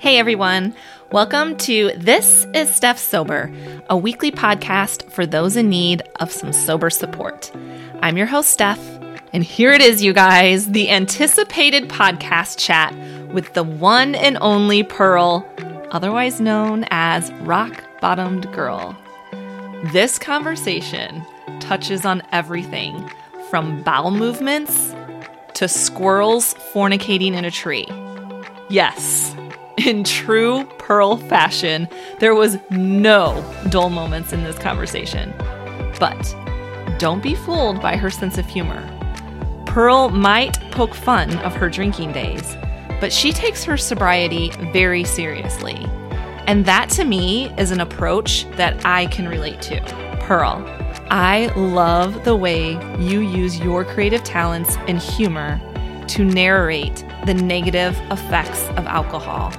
Hey everyone, welcome to This is Steph Sober, a weekly podcast for those in need of some sober support. I'm your host, Steph, and here it is, you guys the anticipated podcast chat with the one and only Pearl, otherwise known as Rock Bottomed Girl. This conversation touches on everything from bowel movements to squirrels fornicating in a tree. Yes, in true Pearl fashion, there was no dull moments in this conversation. But don't be fooled by her sense of humor. Pearl might poke fun of her drinking days, but she takes her sobriety very seriously. And that to me is an approach that I can relate to. Pearl, I love the way you use your creative talents and humor to narrate the negative effects of alcohol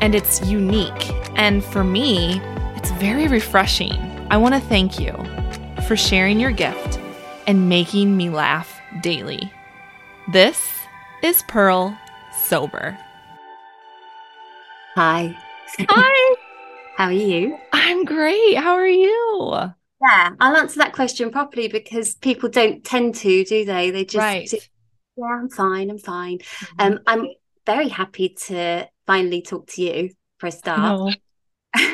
and it's unique. And for me, it's very refreshing. I want to thank you for sharing your gift and making me laugh daily. This is Pearl Sober. Hi. Hi. How are you? I'm great. How are you? Yeah, I'll answer that question properly because people don't tend to, do they? They just, right. yeah, I'm fine. I'm fine. Mm-hmm. Um, I'm very happy to finally talk to you for a start.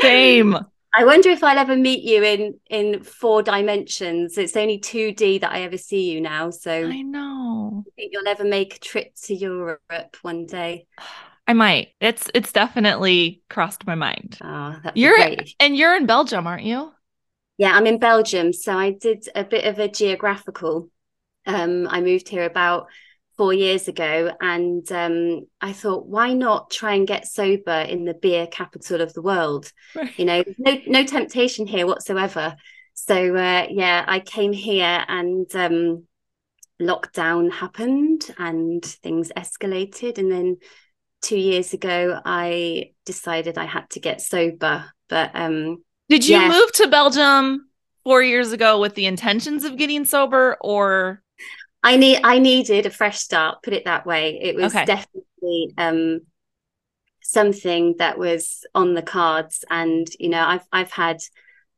Same. I wonder if I'll ever meet you in in four dimensions. It's only 2D that I ever see you now. So I know. I think you'll ever make a trip to Europe one day. I might. It's it's definitely crossed my mind. Oh, you're great. and you're in Belgium, aren't you? Yeah, I'm in Belgium. So I did a bit of a geographical. Um, I moved here about four years ago and um, i thought why not try and get sober in the beer capital of the world right. you know no no temptation here whatsoever so uh, yeah i came here and um, lockdown happened and things escalated and then two years ago i decided i had to get sober but um did you yeah. move to belgium four years ago with the intentions of getting sober or I need I needed a fresh start, put it that way. It was okay. definitely um something that was on the cards and you know I've I've had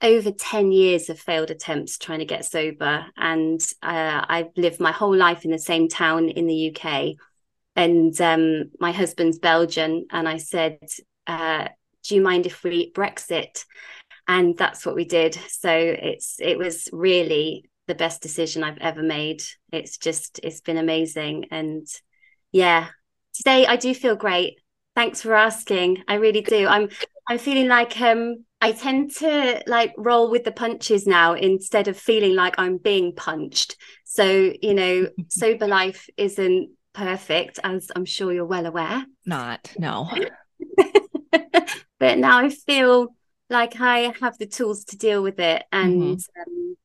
over 10 years of failed attempts trying to get sober and uh, I've lived my whole life in the same town in the UK and um, my husband's Belgian and I said uh, do you mind if we Brexit and that's what we did so it's it was really the best decision I've ever made. It's just it's been amazing and yeah, today I do feel great. Thanks for asking. I really do. I'm I'm feeling like um I tend to like roll with the punches now instead of feeling like I'm being punched. So, you know, sober life isn't perfect as I'm sure you're well aware. Not. No. but now I feel like I have the tools to deal with it and mm-hmm. um,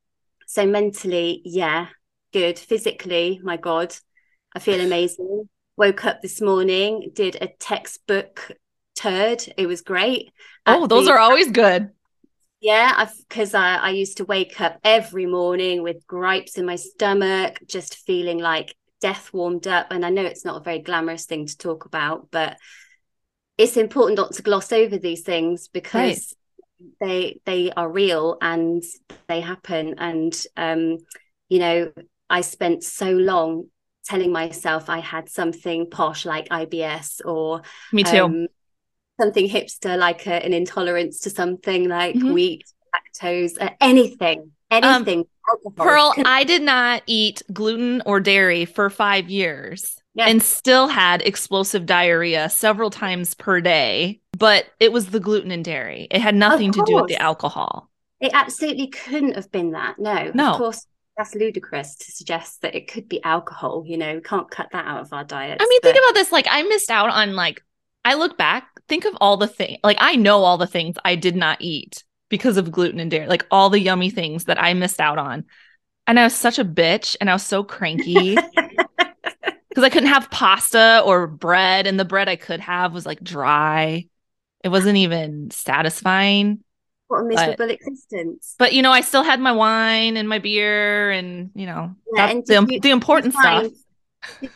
so mentally, yeah, good. Physically, my God, I feel amazing. Woke up this morning, did a textbook turd. It was great. Oh, those the, are always good. Yeah, because I, I used to wake up every morning with gripes in my stomach, just feeling like death warmed up. And I know it's not a very glamorous thing to talk about, but it's important not to gloss over these things because they they are real and they happen and um you know i spent so long telling myself i had something posh like ibs or me too um, something hipster like a, an intolerance to something like mm-hmm. wheat lactose uh, anything anything um, pearl i did not eat gluten or dairy for five years yeah. and still had explosive diarrhea several times per day. But it was the gluten and dairy. It had nothing to do with the alcohol. It absolutely couldn't have been that. No. No. Of course, that's ludicrous to suggest that it could be alcohol. You know, we can't cut that out of our diet. I mean, but... think about this. Like, I missed out on, like, I look back, think of all the things, like, I know all the things I did not eat because of gluten and dairy, like, all the yummy things that I missed out on. And I was such a bitch and I was so cranky. because I couldn't have pasta or bread, and the bread I could have was like dry. It wasn't even satisfying. What a miserable but, existence. But you know, I still had my wine and my beer, and you know, yeah, and the, you, the important stuff.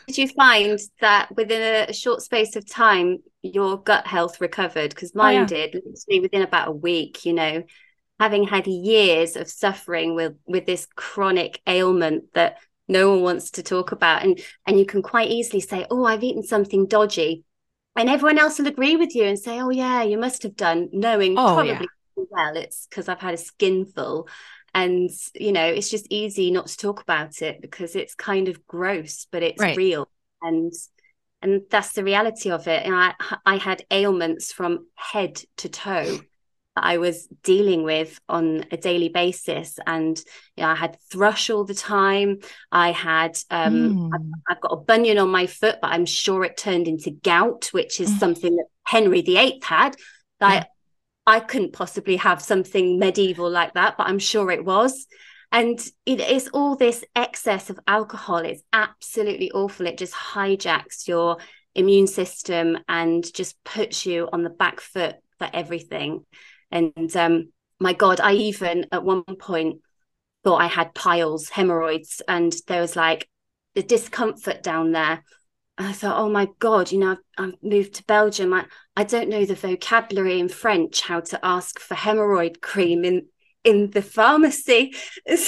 did you find that within a, short space of time your gut health recovered because oh, mine oh, yeah. did literally within about a week you know having had years of suffering with with this chronic ailment that no one wants to talk about and and you can quite easily say oh i've eaten something dodgy and everyone else will agree with you and say oh yeah you must have done knowing oh, probably yeah. well it's because i've had a skinful and you know it's just easy not to talk about it because it's kind of gross but it's right. real and and that's the reality of it and i i had ailments from head to toe that i was dealing with on a daily basis and you know, i had thrush all the time i had um mm. I've, I've, got a bunion on my foot but i'm sure it turned into gout which is mm. something that henry viii had that mm. I couldn't possibly have something medieval like that, but I'm sure it was. And it is all this excess of alcohol. It's absolutely awful. It just hijacks your immune system and just puts you on the back foot for everything. And um, my God, I even at one point thought I had piles, hemorrhoids, and there was like the discomfort down there. I thought, oh my God, you know, I've, I've, moved to Belgium. I, I don't know the vocabulary in French, how to ask for hemorrhoid cream in, in the pharmacy. and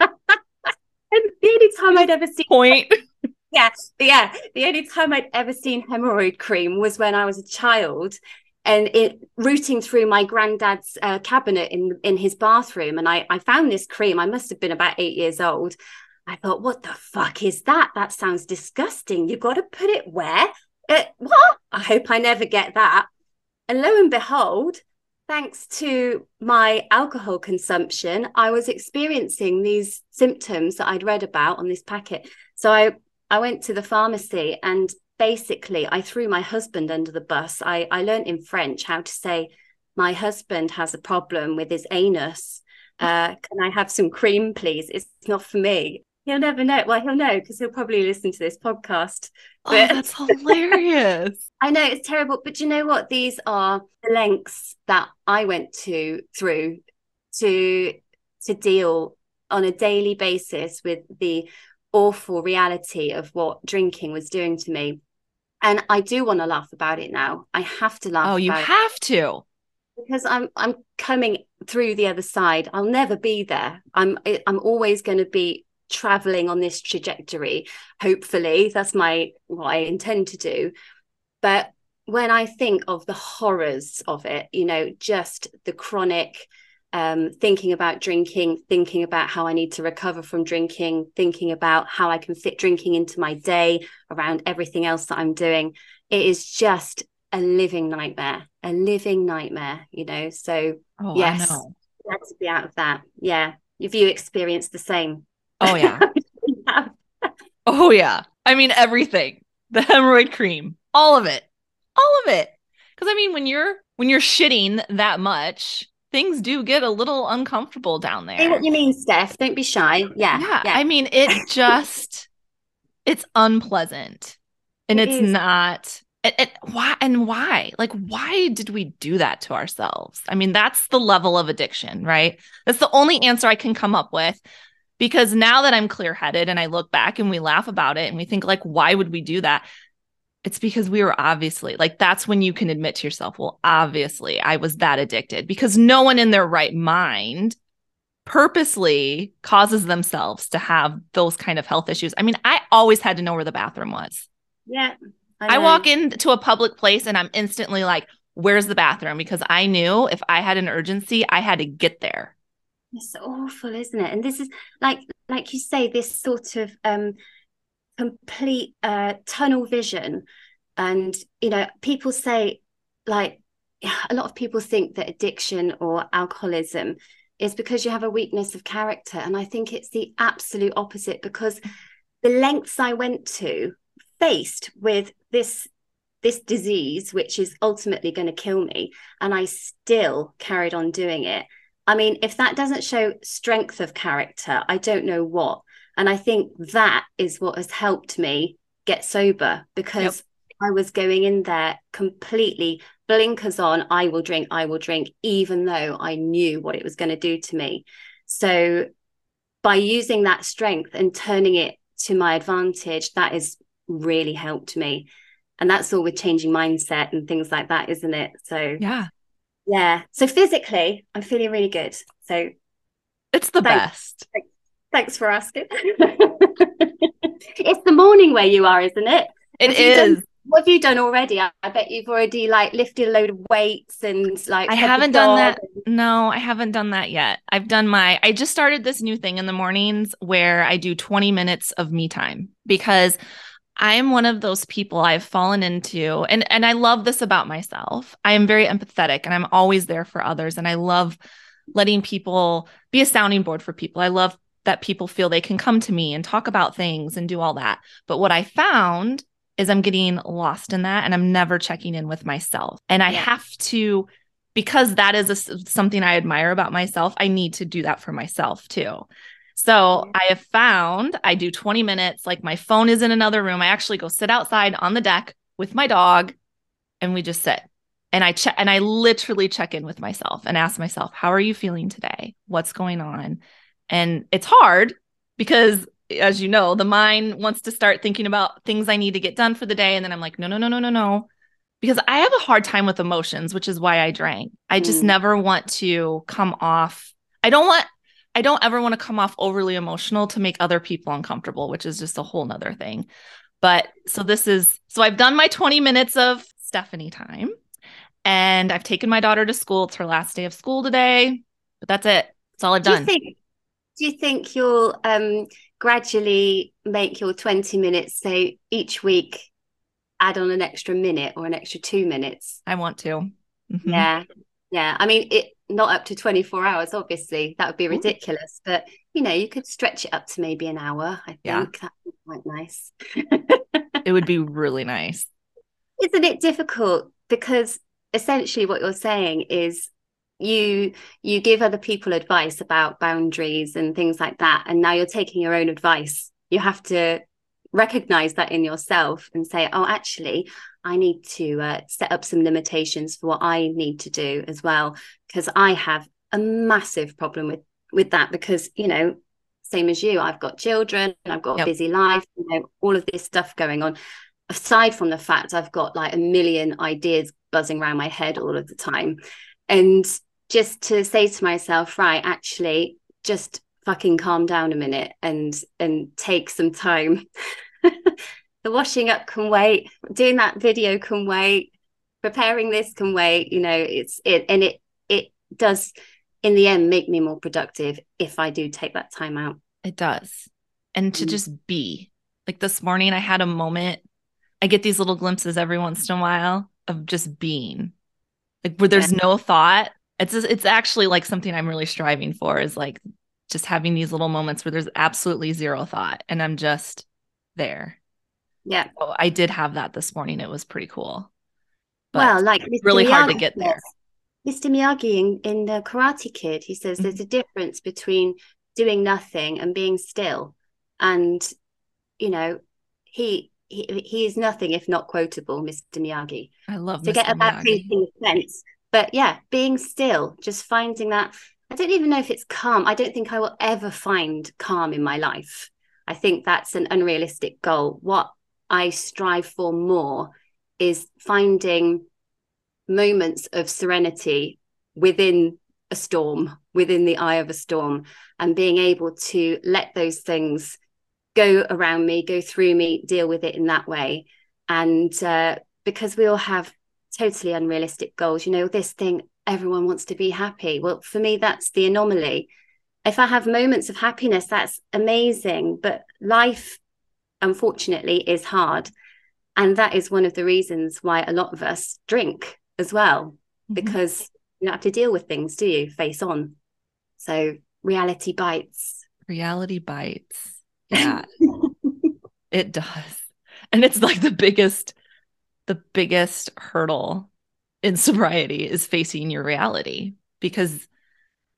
the only time I'd ever seen point. Yeah, yeah. The only time I'd ever seen hemorrhoid cream was when I was a child and it rooting through my granddad's uh, cabinet in in his bathroom and I, I found this cream i must have been about eight years old I thought, what the fuck is that? That sounds disgusting. You've got to put it where? Uh, what? I hope I never get that. And lo and behold, thanks to my alcohol consumption, I was experiencing these symptoms that I'd read about on this packet. So I, I went to the pharmacy and basically I threw my husband under the bus. I, I learned in French how to say, my husband has a problem with his anus. Uh, can I have some cream, please? It's not for me he'll never know. Well, he'll know because he'll probably listen to this podcast. Oh, but... Oh, that's hilarious. I know it's terrible, but you know what? These are the lengths that I went to through to to deal on a daily basis with the awful reality of what drinking was doing to me. And I do want to laugh about it now. I have to laugh. Oh, you have it. to. Because I'm I'm coming through the other side. I'll never be there. I'm I'm always going to be traveling on this trajectory hopefully that's my what i intend to do but when i think of the horrors of it you know just the chronic um, thinking about drinking thinking about how i need to recover from drinking thinking about how i can fit drinking into my day around everything else that i'm doing it is just a living nightmare a living nightmare you know so oh, yes let's be out of that yeah if you experience the same Oh yeah. oh yeah. I mean everything. The hemorrhoid cream. All of it. All of it. Cuz I mean when you're when you're shitting that much, things do get a little uncomfortable down there. Say what you mean, Steph. Don't be shy. Yeah. Yeah. yeah. I mean it just it's unpleasant. And it it's is. not and, and why and why like why did we do that to ourselves i mean that's the level of addiction right that's the only answer i can come up with because now that I'm clear headed and I look back and we laugh about it and we think, like, why would we do that? It's because we were obviously like, that's when you can admit to yourself, well, obviously I was that addicted because no one in their right mind purposely causes themselves to have those kind of health issues. I mean, I always had to know where the bathroom was. Yeah. I, I walk into a public place and I'm instantly like, where's the bathroom? Because I knew if I had an urgency, I had to get there. It's awful, isn't it? And this is like like you say, this sort of um complete uh tunnel vision. And you know, people say like a lot of people think that addiction or alcoholism is because you have a weakness of character. And I think it's the absolute opposite because the lengths I went to faced with this this disease, which is ultimately going to kill me, and I still carried on doing it. I mean, if that doesn't show strength of character, I don't know what. And I think that is what has helped me get sober because yep. I was going in there completely blinkers on. I will drink, I will drink, even though I knew what it was going to do to me. So by using that strength and turning it to my advantage, that has really helped me. And that's all with changing mindset and things like that, isn't it? So, yeah. Yeah. So, physically, I'm feeling really good. So, it's the thanks, best. Thanks for asking. it's the morning where you are, isn't it? It have is. Done, what have you done already? I, I bet you've already like lifted a load of weights and like. I haven't done that. And... No, I haven't done that yet. I've done my. I just started this new thing in the mornings where I do 20 minutes of me time because I am one of those people I've fallen into and and I love this about myself. I am very empathetic and I'm always there for others and I love letting people be a sounding board for people. I love that people feel they can come to me and talk about things and do all that. But what I found is I'm getting lost in that and I'm never checking in with myself. And I yeah. have to because that is a, something I admire about myself, I need to do that for myself too. So I have found I do 20 minutes, like my phone is in another room. I actually go sit outside on the deck with my dog and we just sit. And I check and I literally check in with myself and ask myself, how are you feeling today? What's going on? And it's hard because as you know, the mind wants to start thinking about things I need to get done for the day. And then I'm like, no, no, no, no, no, no. Because I have a hard time with emotions, which is why I drank. I just mm. never want to come off. I don't want I don't ever want to come off overly emotional to make other people uncomfortable, which is just a whole nother thing. But so this is so I've done my 20 minutes of Stephanie time and I've taken my daughter to school. It's her last day of school today, but that's it. That's all I've done. Do you think, do you think you'll um, gradually make your 20 minutes so each week add on an extra minute or an extra two minutes? I want to. Mm-hmm. Yeah. Yeah. I mean, it not up to 24 hours obviously that would be ridiculous Ooh. but you know you could stretch it up to maybe an hour i think yeah. that would be quite nice it would be really nice isn't it difficult because essentially what you're saying is you you give other people advice about boundaries and things like that and now you're taking your own advice you have to recognize that in yourself and say oh actually I need to uh, set up some limitations for what I need to do as well because I have a massive problem with with that because you know same as you I've got children I've got yep. a busy life you know all of this stuff going on aside from the fact I've got like a million ideas buzzing around my head all of the time and just to say to myself right actually just fucking calm down a minute and and take some time. The washing up can wait doing that video can wait preparing this can wait you know it's it and it it does in the end make me more productive if i do take that time out. It does. And to mm. just be. Like this morning i had a moment i get these little glimpses every once in a while of just being. Like where there's yeah. no thought it's it's actually like something i'm really striving for is like just having these little moments where there's absolutely zero thought and i'm just there yeah. So I did have that this morning. It was pretty cool. But well, like Mr. really Miyagi hard to get there. Mr. Miyagi in, in the Karate Kid, he says mm-hmm. there's a difference between doing nothing and being still. And, you know, he he, he is nothing if not quotable, Mr. Miyagi. I love forget Mr. about making sense. But yeah, being still, just finding that. I don't even know if it's calm. I don't think I will ever find calm in my life. I think that's an unrealistic goal. What I strive for more is finding moments of serenity within a storm, within the eye of a storm, and being able to let those things go around me, go through me, deal with it in that way. And uh, because we all have totally unrealistic goals, you know, this thing, everyone wants to be happy. Well, for me, that's the anomaly. If I have moments of happiness, that's amazing. But life unfortunately is hard and that is one of the reasons why a lot of us drink as well mm-hmm. because you don't have to deal with things do you face on so reality bites reality bites yeah it does and it's like the biggest the biggest hurdle in sobriety is facing your reality because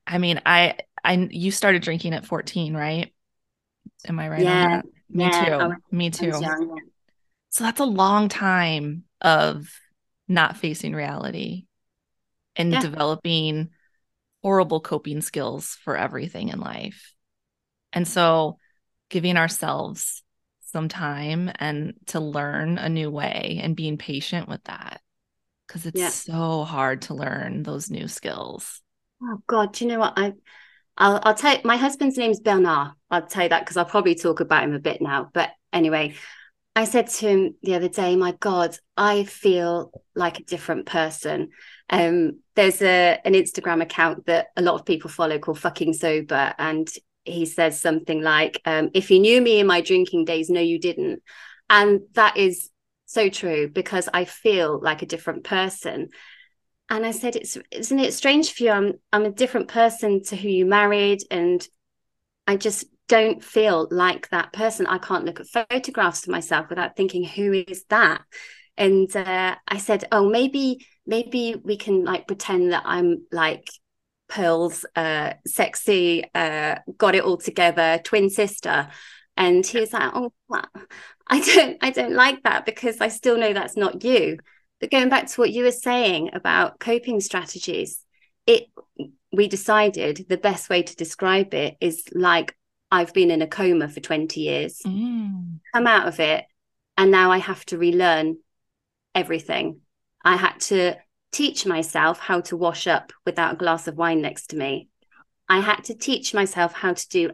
i mean i i you started drinking at 14 right am i right yeah me yeah, too. Me too. Young, yeah. So that's a long time of not facing reality and yeah. developing horrible coping skills for everything in life. And so giving ourselves some time and to learn a new way and being patient with that because it's yeah. so hard to learn those new skills. Oh God, do you know what I? I'll, I'll tell you, my husband's name's Bernard. I'll tell you that because I'll probably talk about him a bit now. But anyway, I said to him the other day, my God, I feel like a different person. Um, there's a an Instagram account that a lot of people follow called Fucking Sober, and he says something like, um, "If you knew me in my drinking days, no, you didn't," and that is so true because I feel like a different person. And I said, "It's isn't it strange for you? I'm I'm a different person to who you married, and I just don't feel like that person. I can't look at photographs of myself without thinking, who is that?" And uh, I said, "Oh, maybe maybe we can like pretend that I'm like Pearl's uh, sexy, uh, got it all together twin sister." And he was like, "Oh, I don't, I don't like that because I still know that's not you." But going back to what you were saying about coping strategies, it we decided the best way to describe it is like I've been in a coma for 20 years, mm. come out of it, and now I have to relearn everything. I had to teach myself how to wash up without a glass of wine next to me. I had to teach myself how to do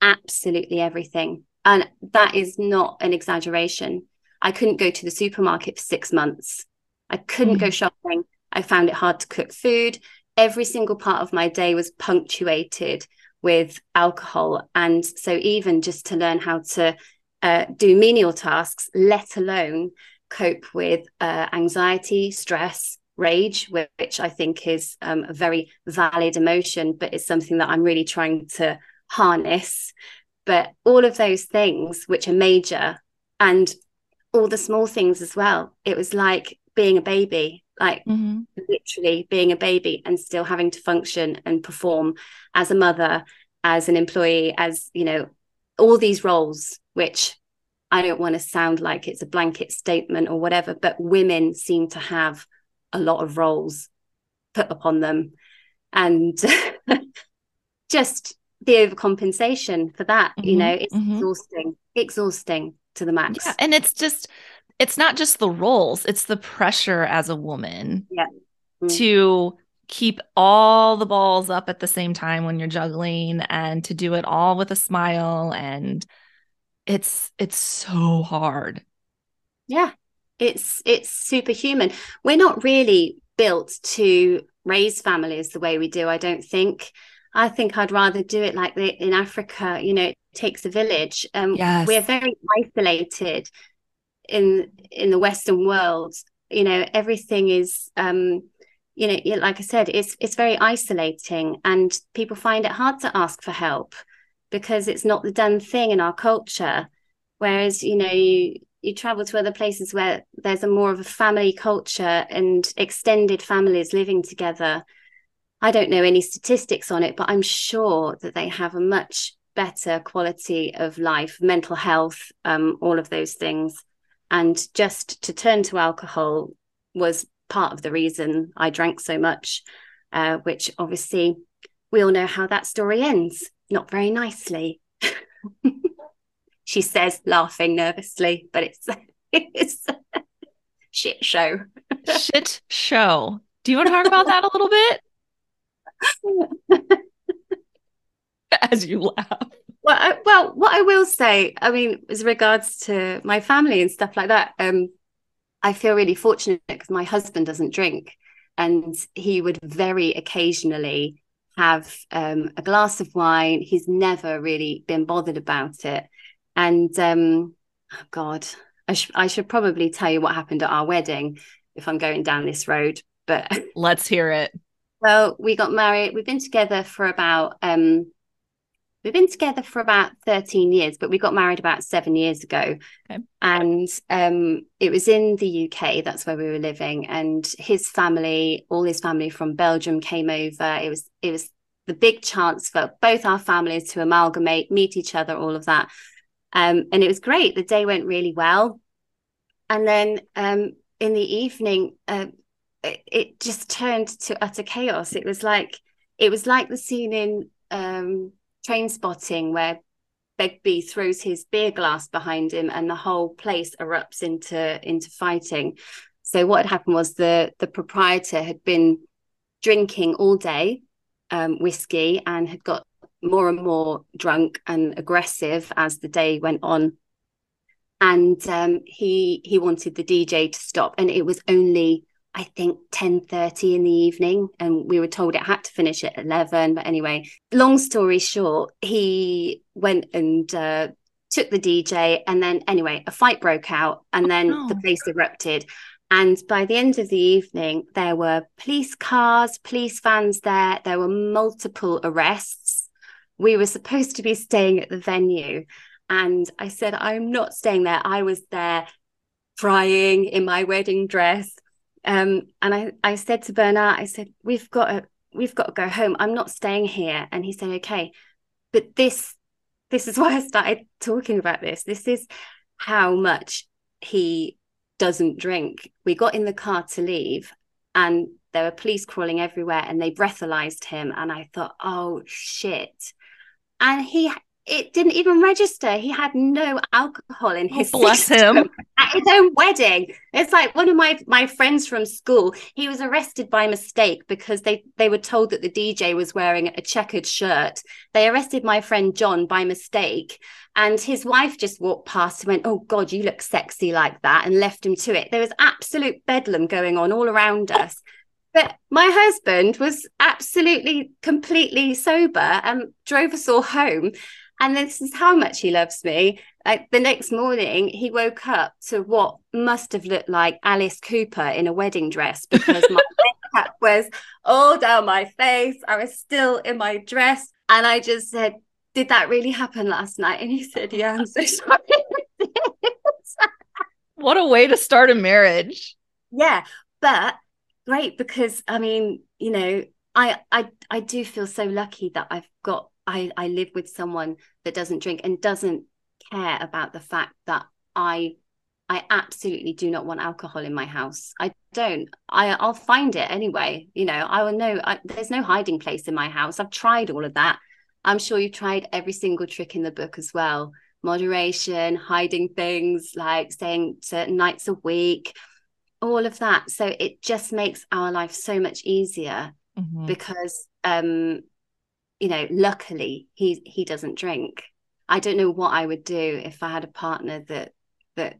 absolutely everything. And that is not an exaggeration. I couldn't go to the supermarket for six months. I couldn't mm. go shopping. I found it hard to cook food. Every single part of my day was punctuated with alcohol. And so, even just to learn how to uh, do menial tasks, let alone cope with uh, anxiety, stress, rage, which I think is um, a very valid emotion, but it's something that I'm really trying to harness. But all of those things, which are major, and all the small things as well. It was like being a baby, like mm-hmm. literally being a baby and still having to function and perform as a mother, as an employee, as, you know, all these roles, which I don't want to sound like it's a blanket statement or whatever, but women seem to have a lot of roles put upon them. And just the overcompensation for that, mm-hmm. you know, it's mm-hmm. exhausting, exhausting to the max. Yeah, and it's just it's not just the roles, it's the pressure as a woman. Yeah. Mm-hmm. To keep all the balls up at the same time when you're juggling and to do it all with a smile and it's it's so hard. Yeah. It's it's superhuman. We're not really built to raise families the way we do, I don't think. I think I'd rather do it like the, in Africa, you know, it takes a village. Um, yes. We're very isolated in in the Western world. You know, everything is, um, you know, like I said, it's it's very isolating, and people find it hard to ask for help because it's not the done thing in our culture. Whereas, you know, you you travel to other places where there's a more of a family culture and extended families living together. I don't know any statistics on it, but I'm sure that they have a much better quality of life, mental health, um, all of those things. And just to turn to alcohol was part of the reason I drank so much, uh, which obviously we all know how that story ends. Not very nicely. she says, laughing nervously, but it's it's shit show. shit show. Do you want to talk about that a little bit? as you laugh. Well, I, well, what I will say, I mean, as regards to my family and stuff like that, um, I feel really fortunate because my husband doesn't drink, and he would very occasionally have um, a glass of wine. He's never really been bothered about it, and um, oh God, I, sh- I should probably tell you what happened at our wedding if I'm going down this road. But let's hear it. Well, we got married. We've been together for about um, We've been together for about 13 years, but we got married about seven years ago. Okay. And um, it was in the UK, that's where we were living. And his family, all his family from Belgium came over. It was it was the big chance for both our families to amalgamate, meet each other, all of that. Um, and it was great. The day went really well. And then um, in the evening, uh, it, it, just turned to utter chaos. It was like it was like the scene in um, Trainspotting where Begbie throws his beer glass behind him, and the whole place erupts into into fighting. So what had happened was the the proprietor had been drinking all day um, whiskey and had got more and more drunk and aggressive as the day went on and um, he he wanted the dj to stop and it was only i think 10.30 in the evening and we were told it had to finish at 11 but anyway long story short he went and uh, took the dj and then anyway a fight broke out and then oh. the place erupted and by the end of the evening, there were police cars, police vans there. There were multiple arrests. We were supposed to be staying at the venue. And I said, I'm not staying there. I was there crying in my wedding dress. Um, and I, I said to Bernard, I said, we've got to, we've got to go home. I'm not staying here. And he said, okay. But this, this is why I started talking about this. This is how much he doesn't drink. We got in the car to leave and there were police crawling everywhere and they breathalyzed him. And I thought, oh shit. And he it didn't even register. He had no alcohol in his oh, bless him at his own wedding. It's like one of my my friends from school. He was arrested by mistake because they they were told that the DJ was wearing a checkered shirt. They arrested my friend John by mistake, and his wife just walked past and went, "Oh God, you look sexy like that," and left him to it. There was absolute bedlam going on all around us. But my husband was absolutely, completely sober and drove us all home. And this is how much he loves me. Like the next morning, he woke up to what must have looked like Alice Cooper in a wedding dress because my makeup was all down my face. I was still in my dress. And I just said, Did that really happen last night? And he said, Yeah, I'm so sorry. what a way to start a marriage. Yeah. But great because I mean, you know, I I I do feel so lucky that I've got I, I live with someone that doesn't drink and doesn't care about the fact that I I absolutely do not want alcohol in my house. I don't. I I'll find it anyway. You know, I will know. I, there's no hiding place in my house. I've tried all of that. I'm sure you've tried every single trick in the book as well. Moderation, hiding things, like staying certain nights a week, all of that. So it just makes our life so much easier mm-hmm. because um you know, luckily he he doesn't drink. I don't know what I would do if I had a partner that that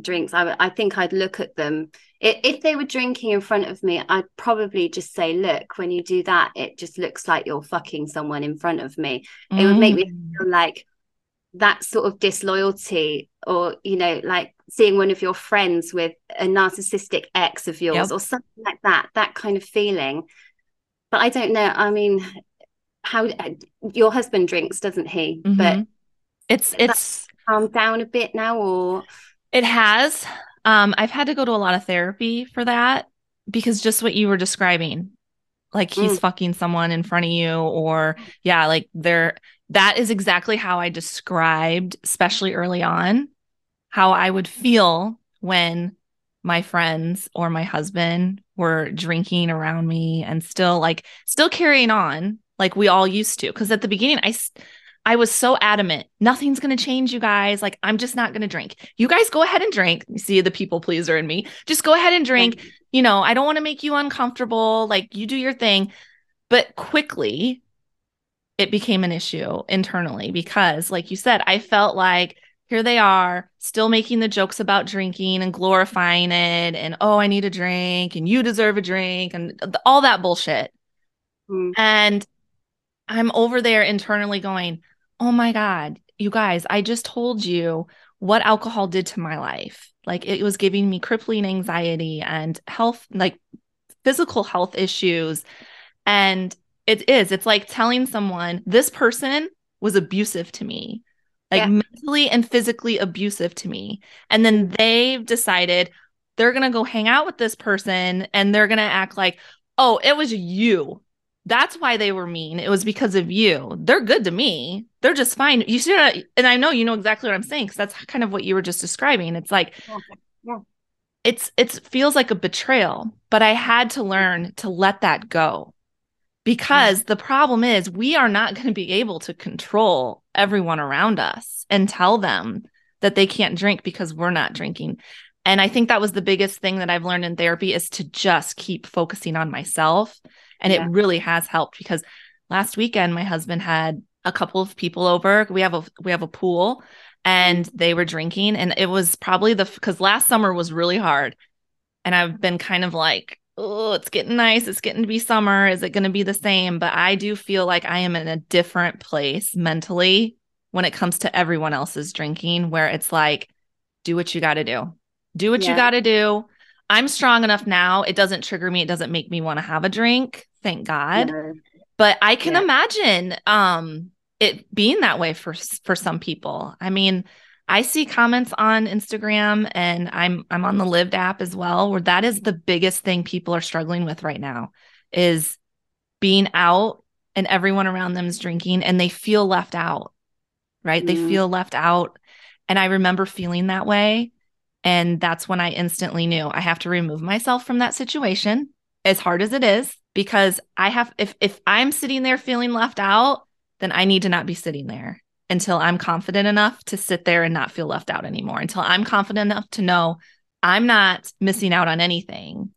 drinks. I I think I'd look at them. If, if they were drinking in front of me, I'd probably just say, "Look, when you do that, it just looks like you're fucking someone in front of me." Mm. It would make me mm. feel like that sort of disloyalty, or you know, like seeing one of your friends with a narcissistic ex of yours, yep. or something like that. That kind of feeling. But I don't know. I mean, how your husband drinks, doesn't he? Mm-hmm. But it's it's calmed down a bit now, or it has. Um, I've had to go to a lot of therapy for that because just what you were describing, like he's mm. fucking someone in front of you, or yeah, like there. That is exactly how I described, especially early on, how I would feel when my friends or my husband were drinking around me and still like still carrying on like we all used to. Because at the beginning, I I was so adamant, nothing's going to change, you guys. Like, I'm just not going to drink. You guys go ahead and drink. You see the people pleaser in me. Just go ahead and drink. You know, I don't want to make you uncomfortable. Like, you do your thing. But quickly, it became an issue internally because, like you said, I felt like here they are still making the jokes about drinking and glorifying it. And, oh, I need a drink and you deserve a drink and all that bullshit. Mm. And I'm over there internally going, oh my God, you guys, I just told you what alcohol did to my life. Like it was giving me crippling anxiety and health, like physical health issues. And it is, it's like telling someone this person was abusive to me, like yeah. mentally and physically abusive to me. And then they've decided they're going to go hang out with this person and they're going to act like, oh, it was you that's why they were mean. It was because of you. They're good to me. They're just fine. You should, and I know you know exactly what I'm saying because that's kind of what you were just describing. It's like, yeah. it's it feels like a betrayal, but I had to learn to let that go. because the problem is we are not going to be able to control everyone around us and tell them that they can't drink because we're not drinking. And I think that was the biggest thing that I've learned in therapy is to just keep focusing on myself. And yeah. it really has helped because last weekend my husband had a couple of people over. We have a we have a pool and they were drinking and it was probably the cuz last summer was really hard. And I've been kind of like oh, it's getting nice. It's getting to be summer. Is it going to be the same? But I do feel like I am in a different place mentally when it comes to everyone else's drinking, where it's like, do what you got to do. Do what yeah. you got to do. I'm strong enough now. It doesn't trigger me. It doesn't make me want to have a drink. Thank God. Yeah. But I can yeah. imagine um, it being that way for for some people. I mean, I see comments on Instagram and I'm I'm on the Lived app as well where that is the biggest thing people are struggling with right now is being out and everyone around them is drinking and they feel left out. Right? Mm. They feel left out and I remember feeling that way and that's when I instantly knew I have to remove myself from that situation as hard as it is because I have if if I'm sitting there feeling left out then I need to not be sitting there until I'm confident enough to sit there and not feel left out anymore, until I'm confident enough to know I'm not missing out on anything.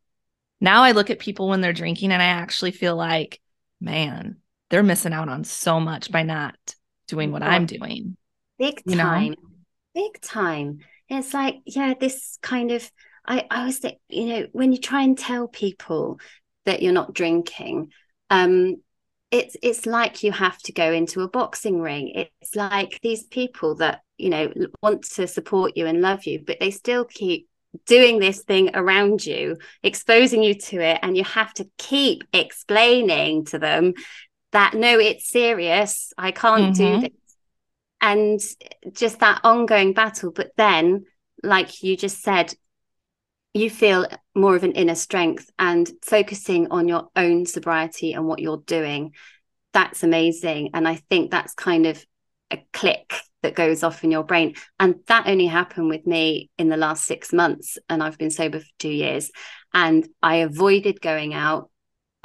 Now I look at people when they're drinking and I actually feel like, man, they're missing out on so much by not doing what I'm doing. Big time. Know? Big time. It's like, yeah, this kind of I, I was think, you know, when you try and tell people that you're not drinking, um, it's it's like you have to go into a boxing ring. It's like these people that you know want to support you and love you but they still keep doing this thing around you exposing you to it and you have to keep explaining to them that no it's serious. I can't mm-hmm. do this and just that ongoing battle. But then like you just said you feel more of an inner strength and focusing on your own sobriety and what you're doing. That's amazing. And i think that's kind of a click that goes off in your brain. And that only happened with me in the last 6 months and I've been sober for 2 years. And I avoided going out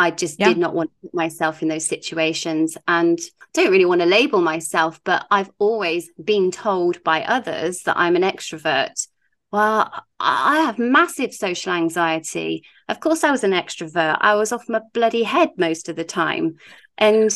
I just yeah. did not want to put myself in those situations and don't really want to label myself but I've always been told by others that I'm an extrovert well, I have massive social anxiety. Of course, I was an extrovert. I was off my bloody head most of the time. And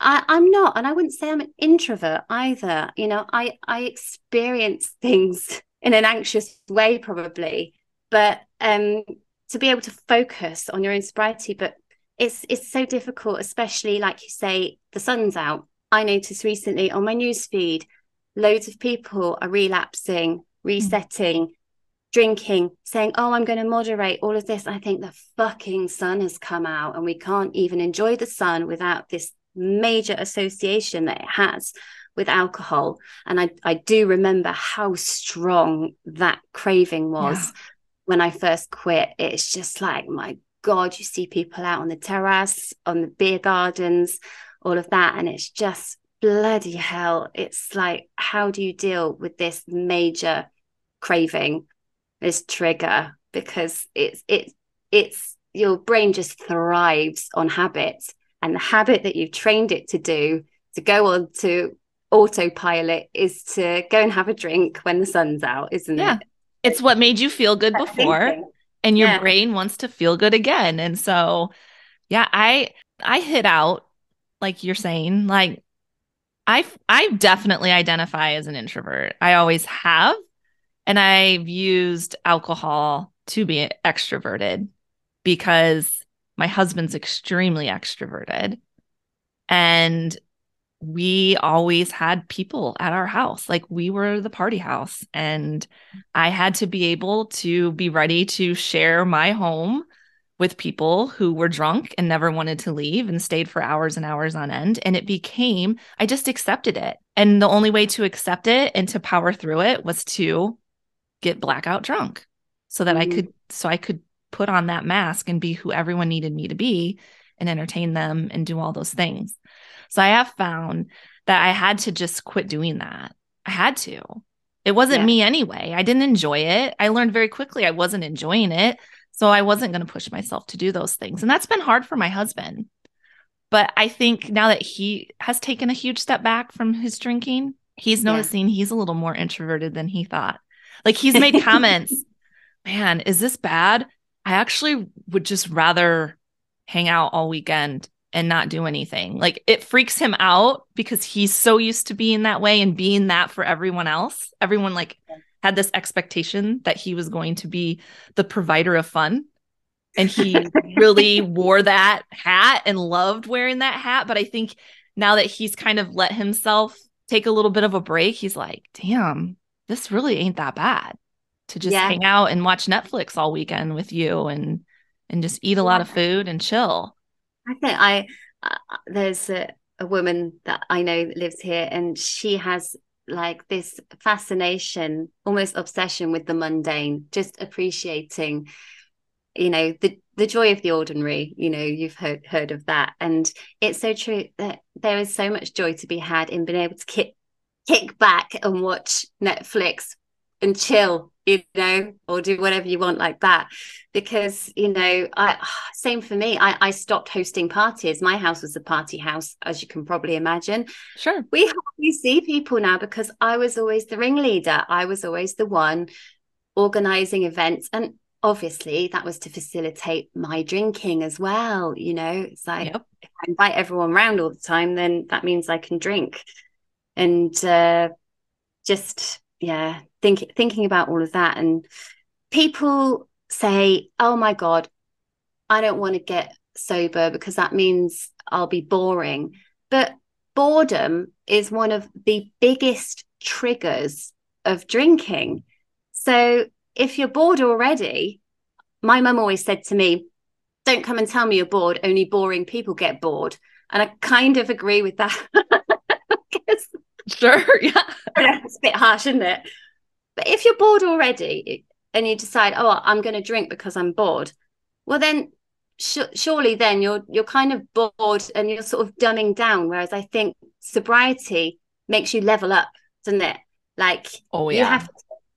I, am not, and I wouldn't say I'm an introvert either. You know, I, I experience things in an anxious way, probably, but um, to be able to focus on your own sobriety, but it's it's so difficult, especially like you say, the sun's out. I noticed recently on my news feed, loads of people are relapsing, hmm. resetting, mm drinking, saying, Oh, I'm going to moderate all of this. I think the fucking sun has come out and we can't even enjoy the sun without this major association that it has with alcohol. And I, I do remember how strong that craving was yeah. when I first quit. It's just like, my God, you see people out on the terrace, on the beer gardens, all of that. And it's just bloody hell. It's like, how do you deal with this major craving? this trigger because it's it's it's your brain just thrives on habits and the habit that you've trained it to do to go on to autopilot is to go and have a drink when the sun's out isn't yeah. it it's what made you feel good before and your yeah. brain wants to feel good again and so yeah i i hit out like you're saying like i i definitely identify as an introvert i always have and I've used alcohol to be extroverted because my husband's extremely extroverted. And we always had people at our house. Like we were the party house. And I had to be able to be ready to share my home with people who were drunk and never wanted to leave and stayed for hours and hours on end. And it became, I just accepted it. And the only way to accept it and to power through it was to get blackout drunk so that mm-hmm. I could so I could put on that mask and be who everyone needed me to be and entertain them and do all those things. So I have found that I had to just quit doing that. I had to. It wasn't yeah. me anyway. I didn't enjoy it. I learned very quickly I wasn't enjoying it. So I wasn't going to push myself to do those things. And that's been hard for my husband. But I think now that he has taken a huge step back from his drinking, he's noticing yeah. he's a little more introverted than he thought. Like he's made comments, man, is this bad? I actually would just rather hang out all weekend and not do anything. Like it freaks him out because he's so used to being that way and being that for everyone else. Everyone like had this expectation that he was going to be the provider of fun. And he really wore that hat and loved wearing that hat. But I think now that he's kind of let himself take a little bit of a break, he's like, damn, this really ain't that bad to just yeah. hang out and watch Netflix all weekend with you and and just eat a lot of food and chill. I think I uh, there's a, a woman that I know that lives here, and she has like this fascination, almost obsession with the mundane, just appreciating, you know, the the joy of the ordinary. You know, you've heard heard of that, and it's so true that there is so much joy to be had in being able to kick kick back and watch Netflix and chill you know or do whatever you want like that. Because you know i same for me. I i stopped hosting parties. My house was a party house as you can probably imagine. Sure. We hardly see people now because i was always the ringleader. I was always the one organizing events. And obviously that was to facilitate my drinking as well you know? It's like yep. if i invite everyone around all the time then that means i can drink. And uh just yeah think, thinking about all of that. And people say oh my god i don't want to get sober because that means i'll be boring. But boredom is one of the biggest triggers of drinking. So if you're bored already my mum always said to me don't come and tell me you're bored only boring people get bored. And i kind of agree with that. Sure yeah. It's a bit harsh isn't it but if you're bored already and you decide, oh, I'm going to drink because I'm bored, well, then sh- surely then you're you're kind of bored and you're sort of dumbing down. Whereas I think sobriety makes you level up, doesn't it? Like, oh yeah, you have. To,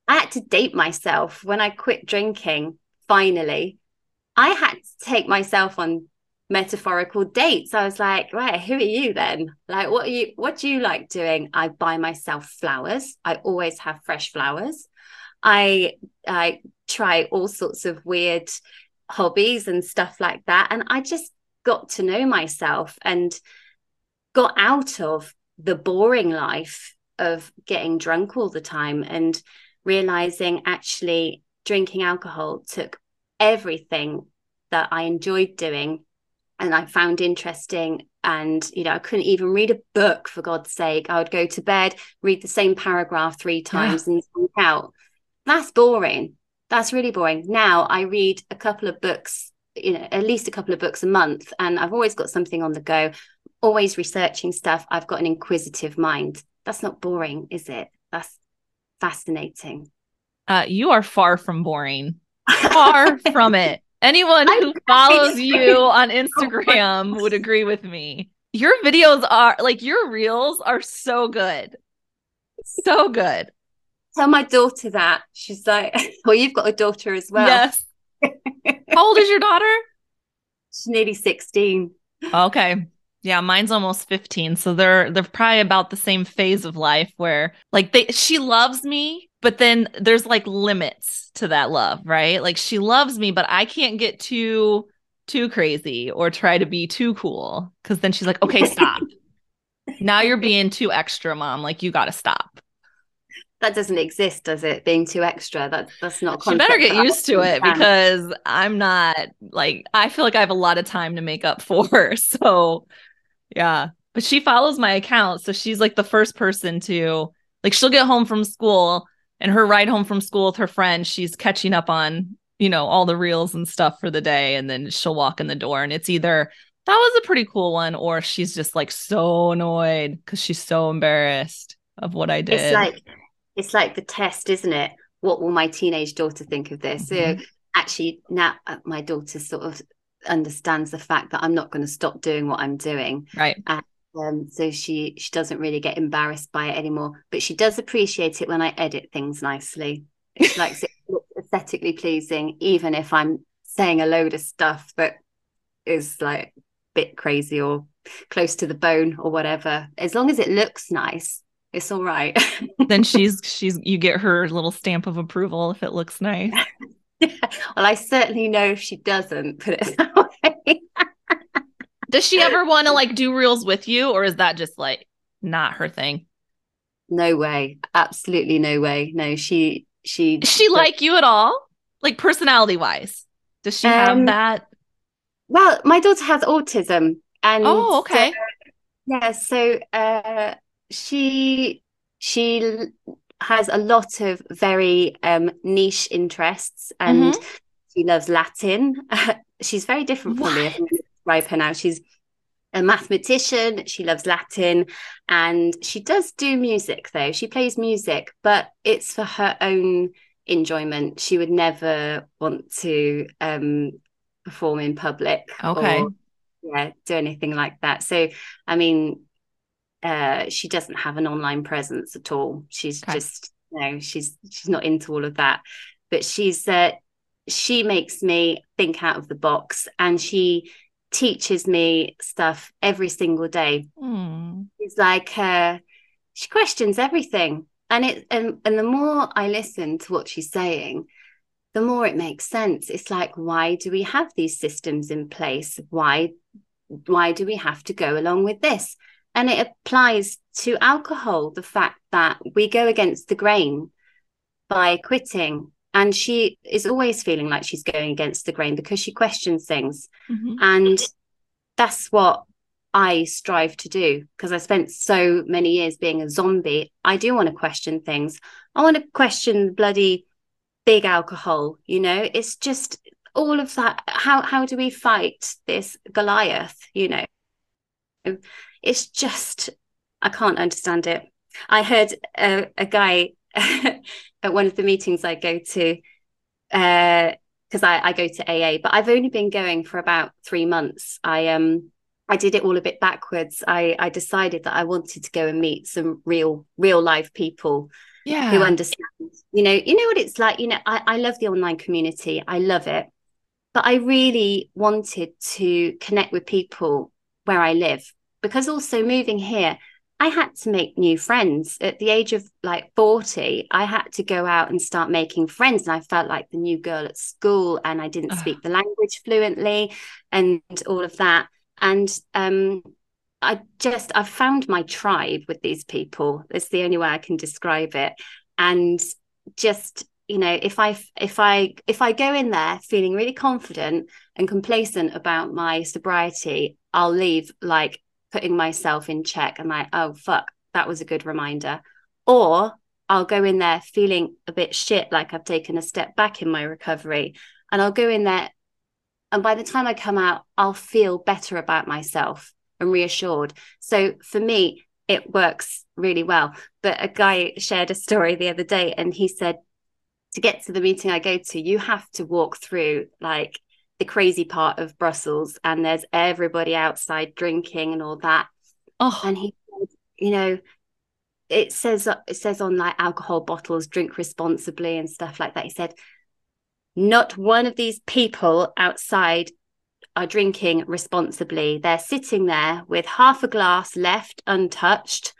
I had to date myself when I quit drinking. Finally, I had to take myself on metaphorical dates. I was like, right, who are you then? Like, what are you what do you like doing? I buy myself flowers. I always have fresh flowers. I I try all sorts of weird hobbies and stuff like that. And I just got to know myself and got out of the boring life of getting drunk all the time and realizing actually drinking alcohol took everything that I enjoyed doing and I found interesting. And, you know, I couldn't even read a book for God's sake. I would go to bed, read the same paragraph three times yeah. and sleep out. That's boring. That's really boring. Now I read a couple of books, you know, at least a couple of books a month, and I've always got something on the go, always researching stuff. I've got an inquisitive mind. That's not boring, is it? That's fascinating. Uh, you are far from boring. Far from it. Anyone who follows you oh on Instagram would agree with me. Your videos are like your reels are so good. So good. Tell my daughter that. She's like, well, you've got a daughter as well. Yes. How old is your daughter? She's nearly 16. Okay. Yeah, mine's almost 15. So they're they're probably about the same phase of life where like they she loves me, but then there's like limits to that love, right? Like she loves me, but I can't get too too crazy or try to be too cool cuz then she's like, "Okay, stop." now you're being too extra, mom. Like you got to stop. That doesn't exist, does it? Being too extra. That that's not. You better get used to it because I'm not like I feel like I have a lot of time to make up for. So yeah. But she follows my account. So she's like the first person to like she'll get home from school and her ride home from school with her friend, she's catching up on, you know, all the reels and stuff for the day. And then she'll walk in the door and it's either that was a pretty cool one, or she's just like so annoyed because she's so embarrassed of what I did. It's like it's like the test, isn't it? What will my teenage daughter think of this? Mm-hmm. So actually now uh, my daughter sort of understands the fact that I'm not going to stop doing what I'm doing. Right. And, um, so she she doesn't really get embarrassed by it anymore, but she does appreciate it when I edit things nicely. It's like aesthetically pleasing, even if I'm saying a load of stuff that is like a bit crazy or close to the bone or whatever. As long as it looks nice, it's all right. then she's she's you get her little stamp of approval if it looks nice. Well, I certainly know if she doesn't put it that way. Does she ever want to like do reels with you, or is that just like not her thing? No way. Absolutely no way. No, she she Does she like you at all? Like personality wise? Does she have um, that? Well, my daughter has autism and Oh, okay. Uh, yeah, so uh she she has a lot of very um niche interests and mm-hmm. she loves Latin. she's very different from me. I think describe her now. She's a mathematician. She loves Latin and she does do music though. She plays music, but it's for her own enjoyment. She would never want to um, perform in public. Okay. Or, yeah, do anything like that. So, I mean, uh, she doesn't have an online presence at all. She's okay. just, you know, she's she's not into all of that. But she's uh, she makes me think out of the box, and she teaches me stuff every single day. Mm. It's like uh, she questions everything, and it and and the more I listen to what she's saying, the more it makes sense. It's like, why do we have these systems in place? Why why do we have to go along with this? And it applies to alcohol, the fact that we go against the grain by quitting. And she is always feeling like she's going against the grain because she questions things. Mm-hmm. and that's what i strive to do because i spent so many years being a zombie. I do want to question things. I want to question bloody big alcohol you know? It's just all of that how how do we fight this goliath you know it's just i can't understand it i heard a, a guy at one of the meetings I go to, because uh, I, I go to AA, but I've only been going for about three months. I um I did it all a bit backwards. I I decided that I wanted to go and meet some real real live people yeah. who understand. You know, you know what it's like. You know, I, I love the online community. I love it, but I really wanted to connect with people where I live because also moving here I had to make new friends at the age of like 40. I had to go out and start making friends. And I felt like the new girl at school and I didn't speak the language fluently and all of that. And um, I just, I've found my tribe with these people. It's the only way I can describe it. And just, you know, if I, if I, if I go in there feeling really confident and complacent about my sobriety, I'll leave like putting myself in check and like, oh, fuck, that was a good reminder. Or I'll go in there feeling a bit shit, like I've taken a step back in my recovery. And I'll go in there. And by the time I come out, I'll feel better about myself and reassured. So for me, it works really well. But a guy shared a story the other day and he said, to get to the meeting I go to, you have to walk through like the crazy part of Brussels and there's everybody outside drinking and all that. Oh. And he you know, it says it says on like alcohol bottles, drink responsibly and stuff like that. He said, not one of these people outside are drinking responsibly. They're sitting there with half a glass left untouched.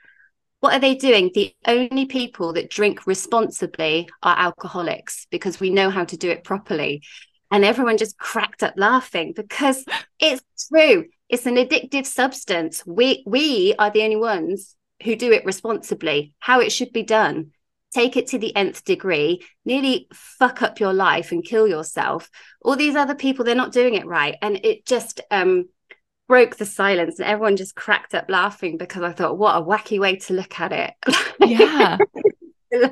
What are they doing? The only people that drink responsibly are alcoholics because we know how to do it properly. And everyone just cracked up laughing because it's true. It's an addictive substance. We we are the only ones who do it responsibly. How it should be done. Take it to the nth degree. Nearly fuck up your life and kill yourself. All these other people they're not doing it right. And it just um broke the silence and everyone just cracked up laughing because i thought what a wacky way to look at it yeah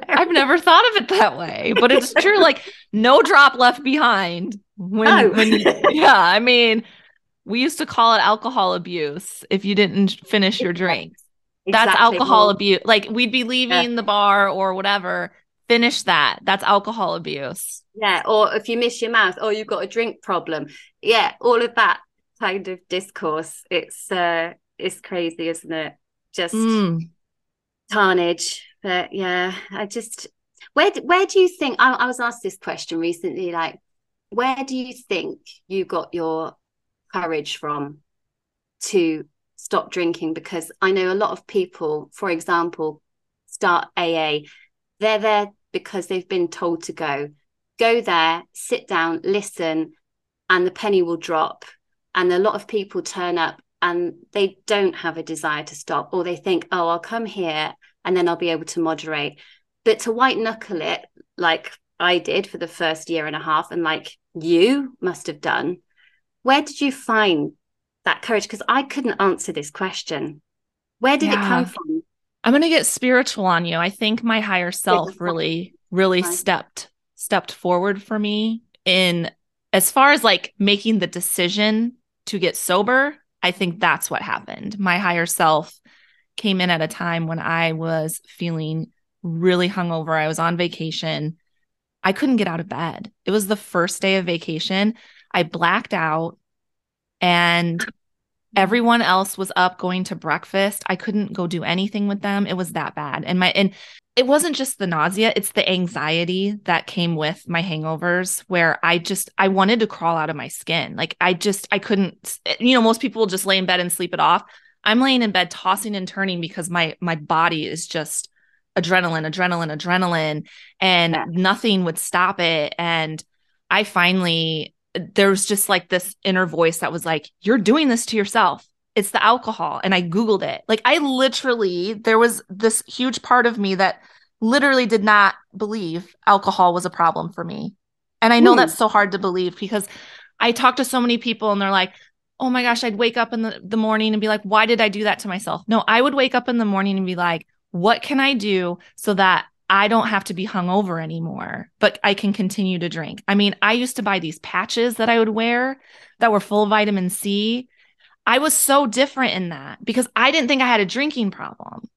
I've never thought of it that way, but it's true. Like no drop left behind. When, oh. when yeah, I mean, we used to call it alcohol abuse if you didn't finish your drink. Exactly. That's alcohol abuse. Like we'd be leaving yeah. the bar or whatever. Finish that. That's alcohol abuse. Yeah. Or if you miss your mouth, or oh, you've got a drink problem. Yeah. All of that kind of discourse. It's uh it's crazy, isn't it? Just mm. carnage but yeah i just where where do you think I, I was asked this question recently like where do you think you got your courage from to stop drinking because I know a lot of people, for example, start AA. They're there because they've been told to go. Go there, sit down, listen, and the penny will drop. And a lot of people turn up and they don't have a desire to stop, or they think, oh, I'll come here and then I'll be able to moderate. But to white knuckle it, like I did for the first year and a half, and like you must have done, where did you find that courage? Because I couldn't answer this question. Where did yeah. it come from? I'm going to get spiritual on you. I think my higher self really, really stepped stepped forward for me in as far as like making the decision to get sober. I think that's what happened. My higher self came in at a time when I was feeling really hungover. I was on vacation. I couldn't get out of bed. It was the first day of vacation. I blacked out and everyone else was up going to breakfast. I couldn't go do anything with them. It was that bad. And my and it wasn't just the nausea, it's the anxiety that came with my hangovers where I just I wanted to crawl out of my skin. Like I just I couldn't you know, most people just lay in bed and sleep it off. I'm laying in bed tossing and turning because my my body is just adrenaline, adrenaline, adrenaline and yeah. nothing would stop it and I finally there was just like this inner voice that was like, You're doing this to yourself. It's the alcohol. And I Googled it. Like, I literally, there was this huge part of me that literally did not believe alcohol was a problem for me. And I know mm. that's so hard to believe because I talk to so many people and they're like, oh my gosh, I'd wake up in the, the morning and be like, why did I do that to myself? No, I would wake up in the morning and be like, what can I do so that I don't have to be hungover anymore, but I can continue to drink. I mean, I used to buy these patches that I would wear that were full of vitamin C. I was so different in that because I didn't think I had a drinking problem.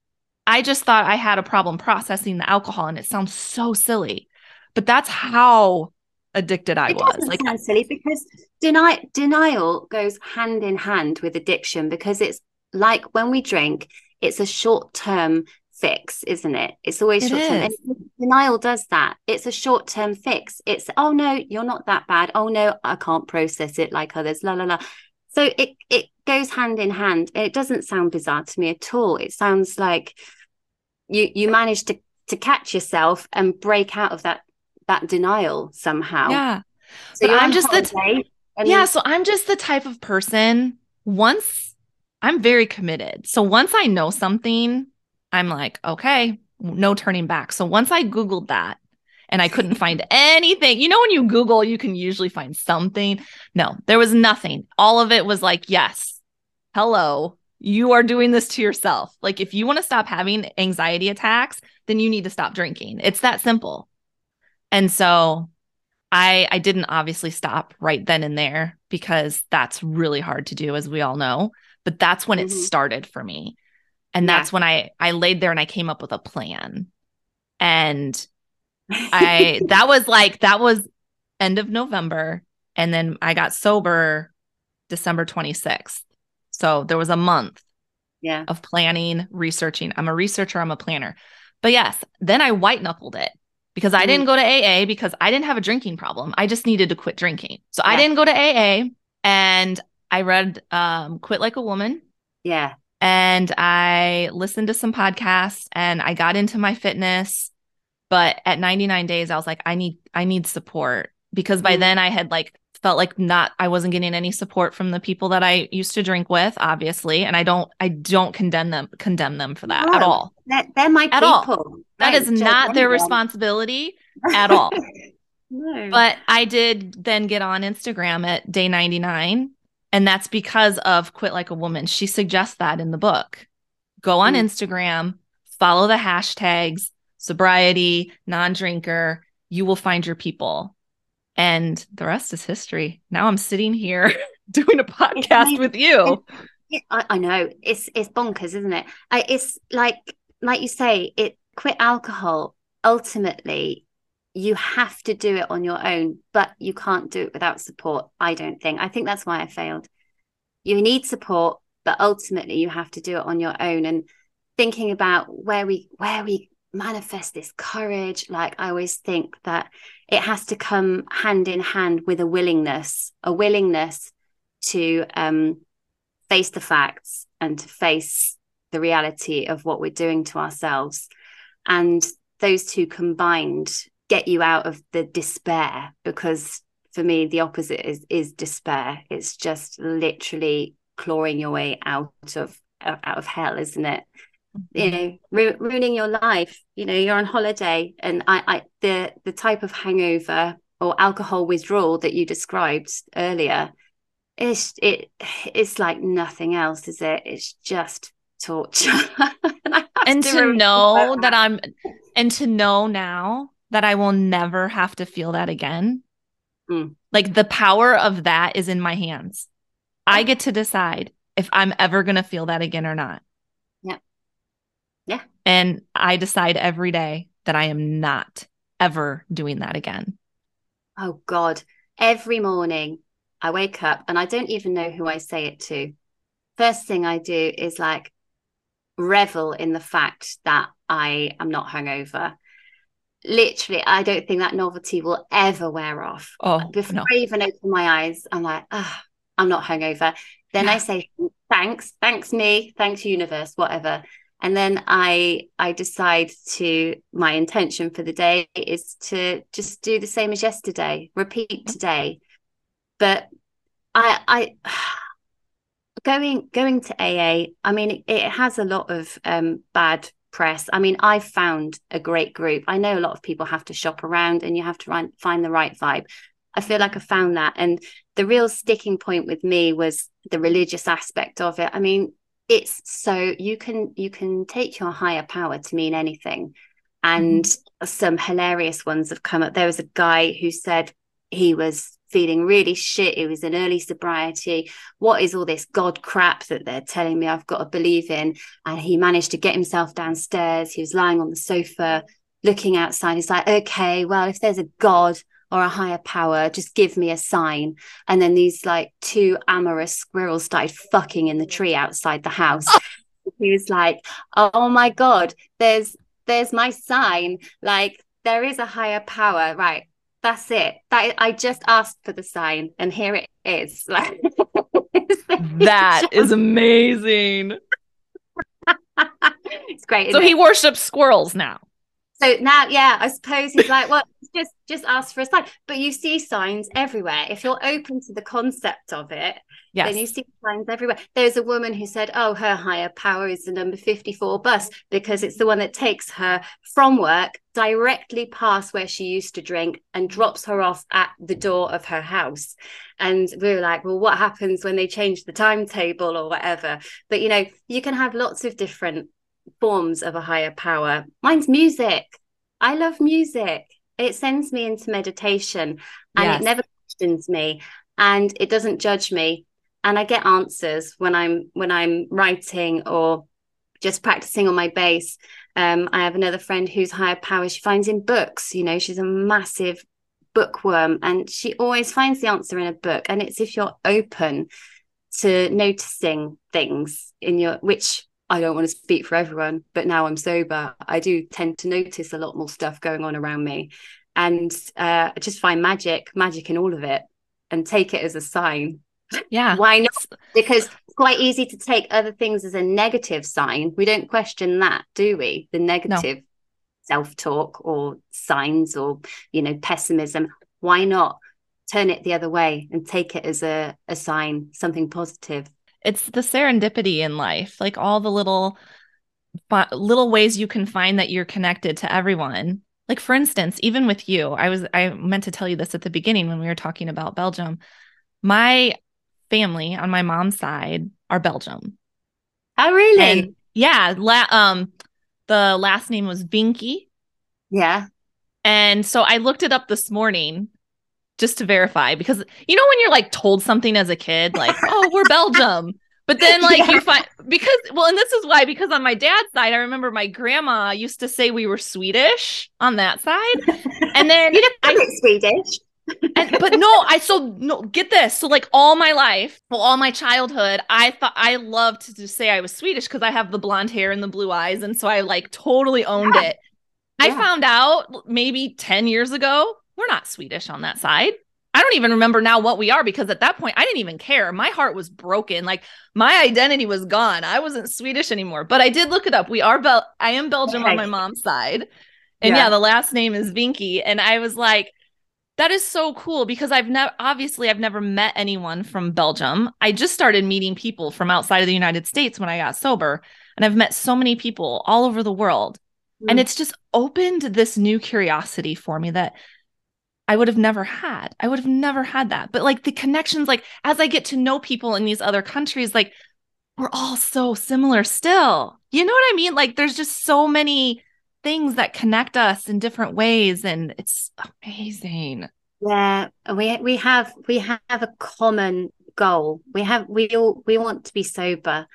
I just thought I had a problem processing the alcohol, and it sounds so silly, but that's how addicted I it was. Like sound silly because deny denial goes hand in hand with addiction because it's like when we drink, it's a short term fix, isn't it? It's always short term. denial does that. It's a short term fix. It's, oh no, you're not that bad. Oh no, I can't process it like others. La la la. So it it goes hand in hand. It doesn't sound bizarre to me at all. It sounds like you you managed to to catch yourself and break out of that that denial somehow. Yeah. So I'm just the t- yeah. So I'm just the type of person. Once I'm very committed. So once I know something, I'm like, okay, no turning back. So once I Googled that and I couldn't find anything, you know, when you Google, you can usually find something. No, there was nothing. All of it was like, yes, hello, you are doing this to yourself. Like, if you want to stop having anxiety attacks, then you need to stop drinking. It's that simple. And so I I didn't obviously stop right then and there because that's really hard to do as we all know, but that's when mm-hmm. it started for me and that's yeah. when i i laid there and i came up with a plan. And i that was like that was end of november. And then i got sober december 26th so there was a month yeah. of planning researching. I'm a researcher i'm a planner. But yes then i white knuckled it because i didn't go to aa because i didn't have a drinking problem. I just needed to quit drinking. So yeah. i didn't go to aa and i read um, quit like a woman. Yeah and I listened to some podcasts and I got into my fitness. But at 99 days, I was like, I need, I need support because by mm. then I had like felt like not, I wasn't getting any support from the people that I used to drink with, obviously. And I don't, I don't condemn them, condemn them for that no, at all. That, they're my at people. All. That is not their them. responsibility at all. no. But I did then get on Instagram at day 99 and that's because of Quit Like a Woman. She suggests that in the book. Go on mm. Instagram, follow the hashtags sobriety, non drinker. You will find your people. And the rest is history. Now I'm sitting here doing a podcast with you. I, I, know it's it's bonkers, isn't it? I, it's like like you say, it quit alcohol. Ultimately, you have to do it on your own, but you can't do it without support. I don't think. I think that's why I failed. You need support, but ultimately you have to do it on your own. And thinking about where we where we manifest this courage, like I always think that it has to come hand in hand with a willingness, a willingness to um, face the facts and to face the reality of what we're doing to ourselves. And those two combined get you out of the despair because for me the opposite is is despair. It's just literally clawing your way out of out of hell isn't it? Mm-hmm. you know ru- ruining your life. You know you're on holiday and I, I the the type of hangover or alcohol withdrawal that you described earlier it's it it's like nothing else is it? It's just torture. And, and to, to know that. I'm and to know now that i will never have to feel that again. Mm. like the power of that is in my hands. I get to decide if i'm ever going to feel that again or not. Yeah. Yeah. And i decide every day that i am not ever doing that again. Oh god. Every morning I wake up and I don't even know who I say it to. First thing I do is like revel in the fact that I am not hungover. Literally, I don't think that novelty will ever wear off. Oh, Before no. I even open my eyes, I'm like, oh, I'm not hungover. Then. I say, thanks, thanks me, thanks universe, whatever. And then I I decide to my intention for the day is to just do the same as yesterday, repeat today but I I going going to AA. I mean, it, it has a lot of um, bad press. I mean, I found a great group. I know a lot of people have to shop around, and you have to find the right vibe. I feel like I found that, and the real sticking point with me was the religious aspect of it. I mean, it's so you can you can take your higher power to mean anything and mm-hmm. some hilarious ones have come up there was a guy who said he was feeling really shit. It was an early sobriety. What is all this God crap that they're telling me I've got to believe in? And he managed to get himself downstairs. He was lying on the sofa, looking outside. He's like, okay, well, if there's a God or a higher power, just give me a sign. And then these like two amorous squirrels started fucking in the tree outside the house. Oh. he was like, oh my God, there's there's my sign. Like there is a higher power, right? That's it. That I just asked for the sign, and here it is. Like, that is amazing. it's great. So he it? worships squirrels now. So now, yeah, I suppose he's like, well, just just ask for a sign. But you see signs everywhere. If you're open to the concept of it, yes. then you see signs everywhere. There's a woman who said, oh, her higher power is the number 54 bus because it's the one that takes her from work directly past where she used to drink and drops her off at the door of her house. And we were like, well, what happens when they change the timetable or whatever? But you know, you can have lots of different forms of a higher power. Mine's music. I love music. It sends me into meditation and yes. it never questions me and it doesn't judge me. And I get answers when I'm when I'm writing or just practicing on my bass. Um, I have another friend whose higher power she finds in books. You know, she's a massive bookworm and she always finds the answer in a book. And it's if you're open to noticing things in your which I don't want to speak for everyone, but now I'm sober, I do tend to notice a lot more stuff going on around me. And uh, just find magic, magic in all of it and take it as a sign. Yeah. Why not? Because it's quite easy to take other things as a negative sign. We don't question that, do we? The negative no. self talk or signs or, you know, pessimism. Why not turn it the other way and take it as a, a sign, something positive? it's the serendipity in life like all the little little ways you can find that you're connected to everyone like for instance even with you i was i meant to tell you this at the beginning when we were talking about belgium my family on my mom's side are belgium. Oh really? And yeah la- um the last name was vinky. Yeah. And so i looked it up this morning just to verify because you know when you're like told something as a kid like oh we're belgium. But then like yeah. you find because well and this is why because on my dad's side i remember my grandma used to say we were swedish on that side. And then you know i swedish and, but no i so no get this so like all my life well all my childhood i thought i loved to say i was swedish because i have the blonde hair and the blue eyes and so i like totally owned yeah. it yeah. i found out maybe 10 years ago we're not Swedish on that side. I don't even remember now what we are because at that point I didn't even care. My heart was broken. Like my identity was gone. I wasn't Swedish anymore. But I did look it up. We are Bel I am Belgium on my mom's side. And yeah. yeah, the last name is Vinky. And I was like, that is so cool because I've never obviously I've never met anyone from Belgium. I just started meeting people from outside of the United States when I got sober, and I've met so many people all over the world. Mm. And it's just opened this new curiosity for me that I would have never had. I would have never had that. But like the connections like as I get to know people in these other countries like we're all so similar still. You know what I mean? Like there's just so many things that connect us in different ways and it's amazing. Yeah we we have we have a common goal. We have we all we want to be sober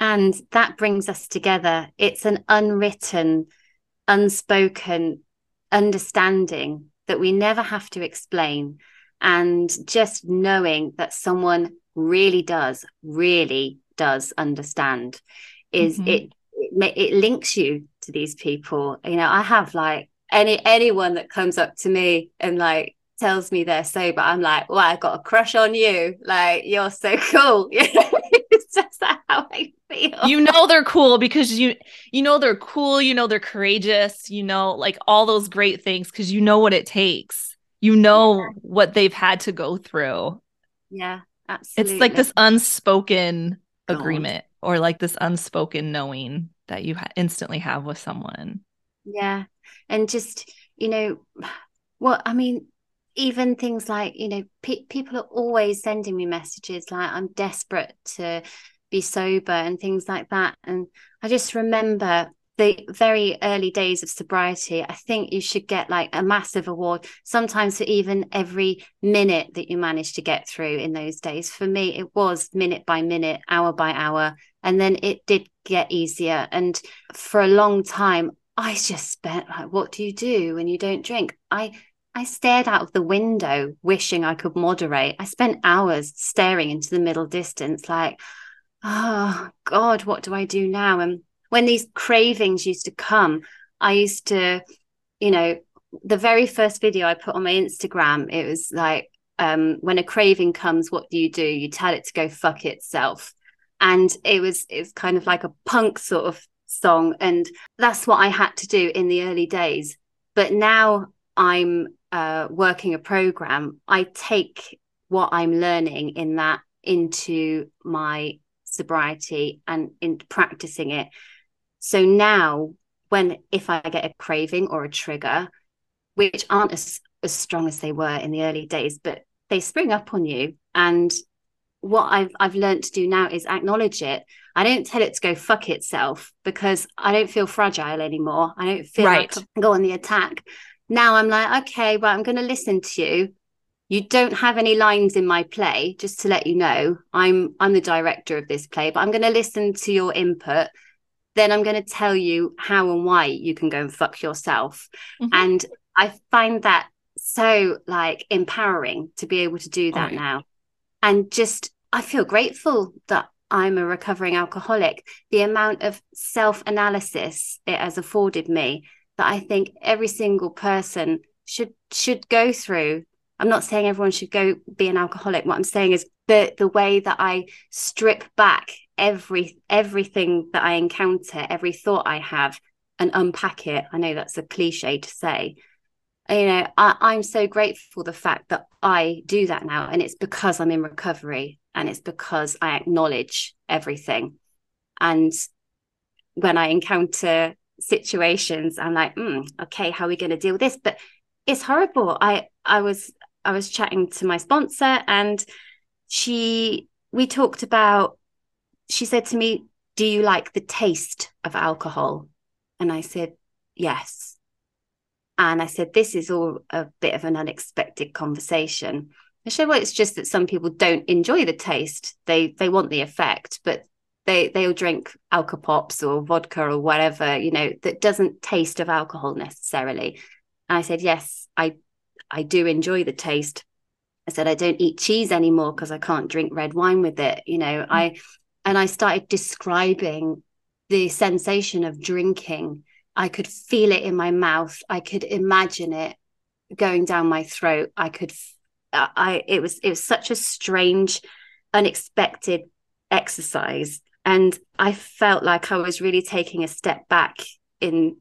and that brings us together. It's an unwritten unspoken understanding that we never have to explain and just knowing that someone really does really does understand is mm-hmm. it it, it links you to these people. You know, I have like any anyone that comes up to me and like tells me they're sober, I'm like, well, I got a crush on you. Like, you're so cool. it's just how I feel. You know they're cool because you you know they're cool, you know they're courageous, you know, like all those great things because you know what it takes. You know yeah. what they've had to go through. Yeah, absolutely. It's like this unspoken God. agreement or like this unspoken knowing that you ha- instantly have with someone. Yeah. And just, you know, well, I mean, even things like, you know, pe- people are always sending me messages like, I'm desperate to be sober and things like that. And I just remember the very early days of sobriety, I think you should get like a massive award, sometimes for even every minute that you managed to get through in those days. For me, it was minute by minute, hour by hour. And then it did get easier. And for a long time, I just spent like, what do you do when you don't drink? I I stared out of the window, wishing I could moderate. I spent hours staring into the middle distance, like, oh God, what do I do now? And when these cravings used to come, I used to, you know, the very first video I put on my Instagram, it was like, um, when a craving comes, what do you do? You tell it to go fuck itself. And it was it's kind of like a punk sort of song. And that's what I had to do in the early days. But now I'm uh, working a program, I take what I'm learning in that into my sobriety and in practicing it so now, when if I get a craving or a trigger, which aren't as, as strong as they were in the early days, but they spring up on you. And what I've I've learned to do now is acknowledge it. I don't tell it to go fuck itself because I don't feel fragile anymore. I don't feel right. like I can go on the attack. Now I'm like, okay, well, I'm going to listen to you. You don't have any lines in my play, just to let you know. I'm I'm the director of this play, but I'm going to listen to your input then I'm going to tell you how and why you can go and fuck yourself. Mm-hmm. And I find that so like empowering to be able to do that oh, yeah. now. And just, I feel grateful that I'm a recovering alcoholic. The amount of self analysis it has afforded me that I think every single person should should go through. I'm not saying everyone should go be an alcoholic. What I'm saying is the the way that I strip back every everything that I encounter, every thought I have, and unpack it. I know that's a cliche to say. You know, I, I'm so grateful for the fact that I do that now, and it's because I'm in recovery, and it's because I acknowledge everything. And when I encounter situations, I'm like, mm, okay, how are we going to deal with this? But it's horrible. I I was I was chatting to my sponsor, and she we talked about she said to me, Do you like the taste of alcohol? And I said, Yes. And I said, This is all a bit of an unexpected conversation. I said, Well, it's just that some people don't enjoy the taste. They they want the effect, but they they'll drink alcopops or vodka or whatever, you know, that doesn't taste of alcohol necessarily. And I said, Yes, I I do enjoy the taste. I said, I don't eat cheese anymore because I can't drink red wine with it. You know, mm-hmm. I and I started describing the sensation of drinking. I could feel it in my mouth. I could imagine it going down my throat. I could uh, I it was it was such a strange, unexpected exercise, and I felt like I was really taking a step back in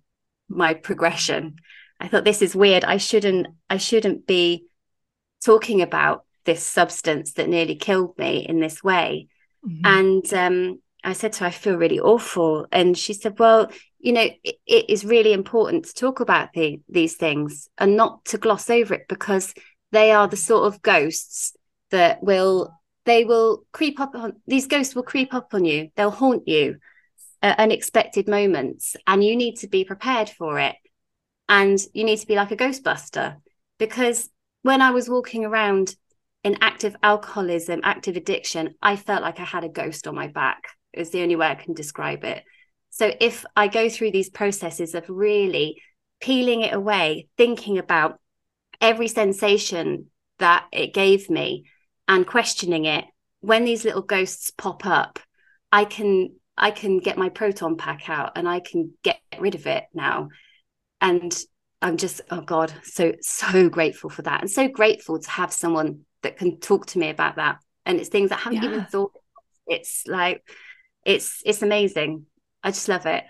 my progression. I thought this is weird. I shouldn't I shouldn't be talking about this substance that nearly killed me in this way. Mm-hmm. And um, I said to her, I feel really awful. And she said, Well, you know, it, it is really important to talk about the, these things and not to gloss over it because they are the sort of ghosts that will they will creep up on these ghosts will creep up on you they'll haunt you at unexpected moments and you need to be prepared for it and you need to be like a ghostbuster because when i was walking around in active alcoholism active addiction i felt like i had a ghost on my back. Is the only way i can describe it. So if i go through these processes of really peeling it away thinking about every sensation that it gave me and questioning it when these little ghosts pop up i can i can get my proton pack out and i can get rid of it now. And i'm just oh god so so grateful for that. And so grateful to have someone that can talk to me about that and it's things i haven't yeah. even thought it's like it's it's amazing i just love it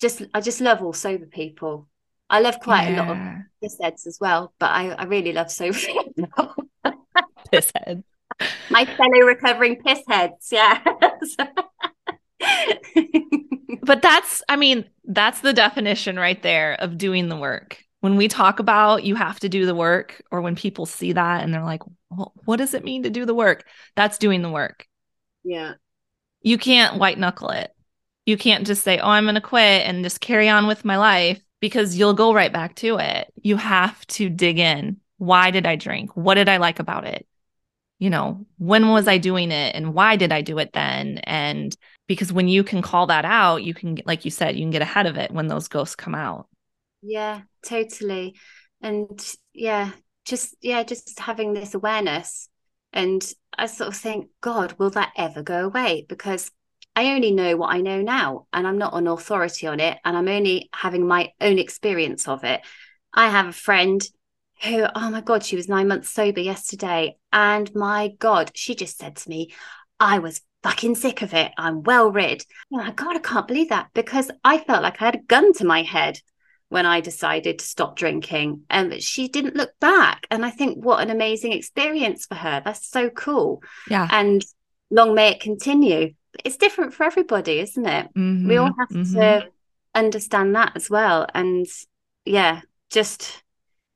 just i just love all sober people I love quite yeah. a lot of piss heads as well, but I, I really love sober people piss heads. My fellow recovering piss heads, yeah. but that's, I mean, that's the definition right there of doing the work. When we talk about you have to do the work, or when people see that and they're like, well, what does it mean to do the work? That's doing the work. Yeah. You can't white knuckle it. You can't just say, oh, I'm going to quit and just carry on with my life because you'll go right back to it. You have to dig in. Why did I drink? What did I like about it? You know, when was I doing it and why did I do it then? And because when you can call that out, you can, like you said, you can get ahead of it when those ghosts come out. Yeah, totally. And yeah, just, yeah, just having this awareness. And I sort of think, God, will that ever go away? Because I only know what I know now, and I'm not an authority on it, and I'm only having my own experience of it. I have a friend who, oh my God, she was nine months sober yesterday. And my God, she just said to me, I was fucking sick of it. I'm well rid. Oh my God, I can't believe that because I felt like I had a gun to my head when I decided to stop drinking. And she didn't look back. And I think, what an amazing experience for her. That's so cool. Yeah. And long may it continue it's different for everybody, isn't it? Mm-hmm, we all have mm-hmm. to understand that as well. And yeah, just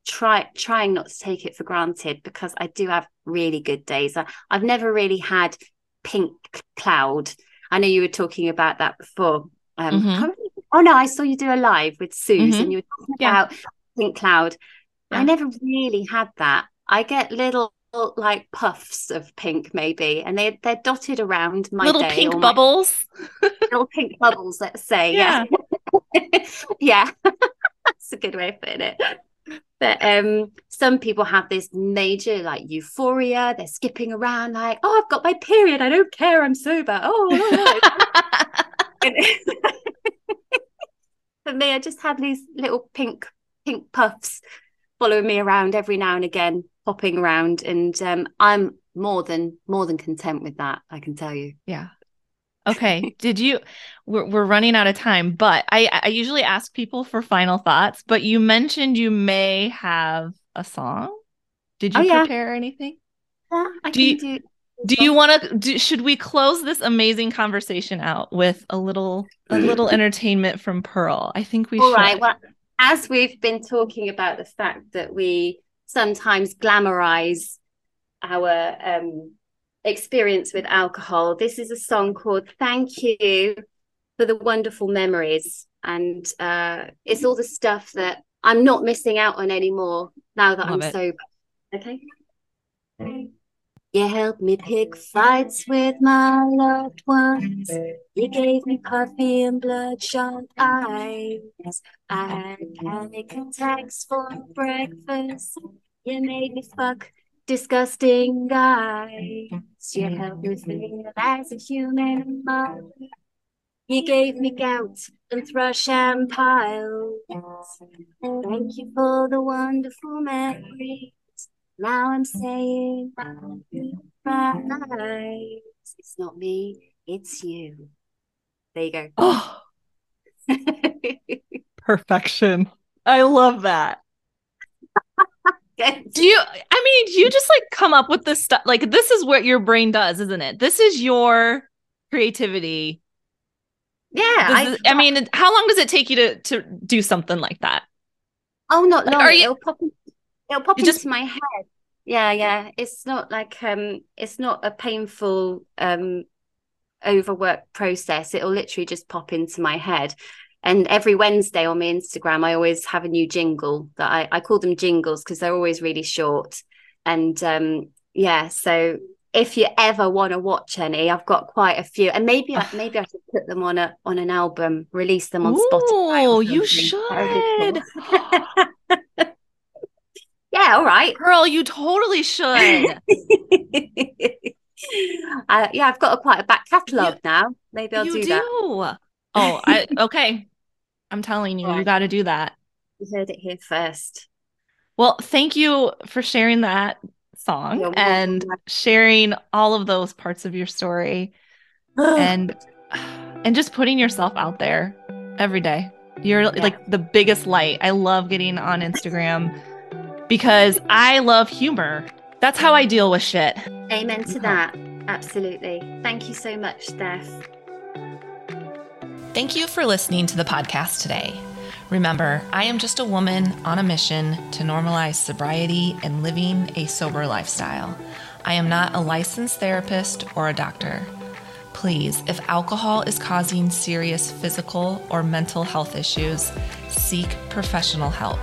try trying not to take it for granted because I do have really good days. I, have never really had pink cloud. I know you were talking about that before. Um, mm-hmm. Oh no, I saw you do a live with Suze and mm-hmm. you were talking yeah. about pink cloud. Yeah. I never really had that. I get little like puffs of pink maybe and they they're dotted around my little pink bubbles little pink bubbles let's say yeah yeah, yeah. that's a good way of putting it but um some people have this major like euphoria they're skipping around like oh i've got my period i don't care i'm sober oh for me i just had these little pink pink puffs following me around every now and again popping around. And um, i'm more than more than content with that i can tell you. Yeah. Okay. Did you we're, we're running out of time but i i usually ask people for final thoughts but you mentioned you may have a song. Did you oh, yeah. prepare anything? Yeah, I do, you, do, do you want to should we close this amazing conversation out with a little a little entertainment from pearl i think we All should right well as we've been talking about the fact that we sometimes glamorize our um, experience with alcohol. This is a song called Thank You for the Wonderful Memories. And uh, it's all the stuff that I'm not missing out on anymore now that Love I'm it. sober. Okay. You helped me pick fights with my loved ones. You gave me coffee and bloodshot eyes. I had panic attacks for breakfast. You made me fuck disgusting guys. You helped me feel as a human. You gave me gout and thrush and piles. Thank you for the wonderful memories. Now I'm saying goodbye. It's not me, it's you. There you go. Oh. Perfection. I love that. do you I mean, do you just like come up with this stuff? Like this is what your brain does, isn't it? This is your creativity. Yeah. I, is, I, mean, how long does it take you to to do something like that? Oh, not like, long. You, it'll pop it'll pop into just, my head. Yeah, yeah. It's not like um it's not a painful um overwork process. It'll literally just pop into my head. And every Wednesday on my Instagram, I always have a new jingle that I, I call them jingles because they're always really short. And um, yeah, so if you ever want to watch any, I've got quite a few, and maybe I, maybe I should put them on a on an album, release them on Ooh, Spotify. Oh, you should. yeah, all right, girl, you totally should. uh, yeah, I've got a, quite a back catalogue now. Maybe I'll do, do, that. Oh, I okay. I'm telling you, right. you got to do that. You heard it here first. Well, thank you for sharing that song yeah, and sharing all of those parts of your story and and just putting yourself out there every day. You're yeah. like the biggest light. I love getting on Instagram because I love humor. That's how I deal with shit. Amen to that. Absolutely. Thank you so much, Steph. Thank you for listening to the podcast today. Remember, I am just a woman on a mission to normalize sobriety and living a sober lifestyle. I am not a licensed therapist or a doctor. Please, if alcohol is causing serious physical or mental health issues, seek professional help.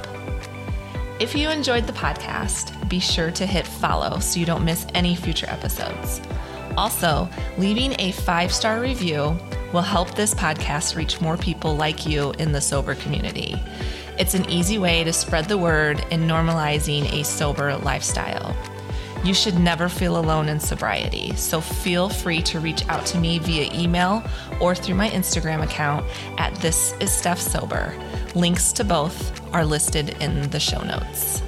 If you enjoyed the podcast, be sure to hit follow so you don't miss any future episodes. Also, leaving a five star review will help this podcast reach more people like you in the sober community. It's an easy way to spread the word in normalizing a sober lifestyle. You should never feel alone in sobriety, so feel free to reach out to me via email or through my Instagram account at This Is Steph Sober. Links to both are listed in the show notes.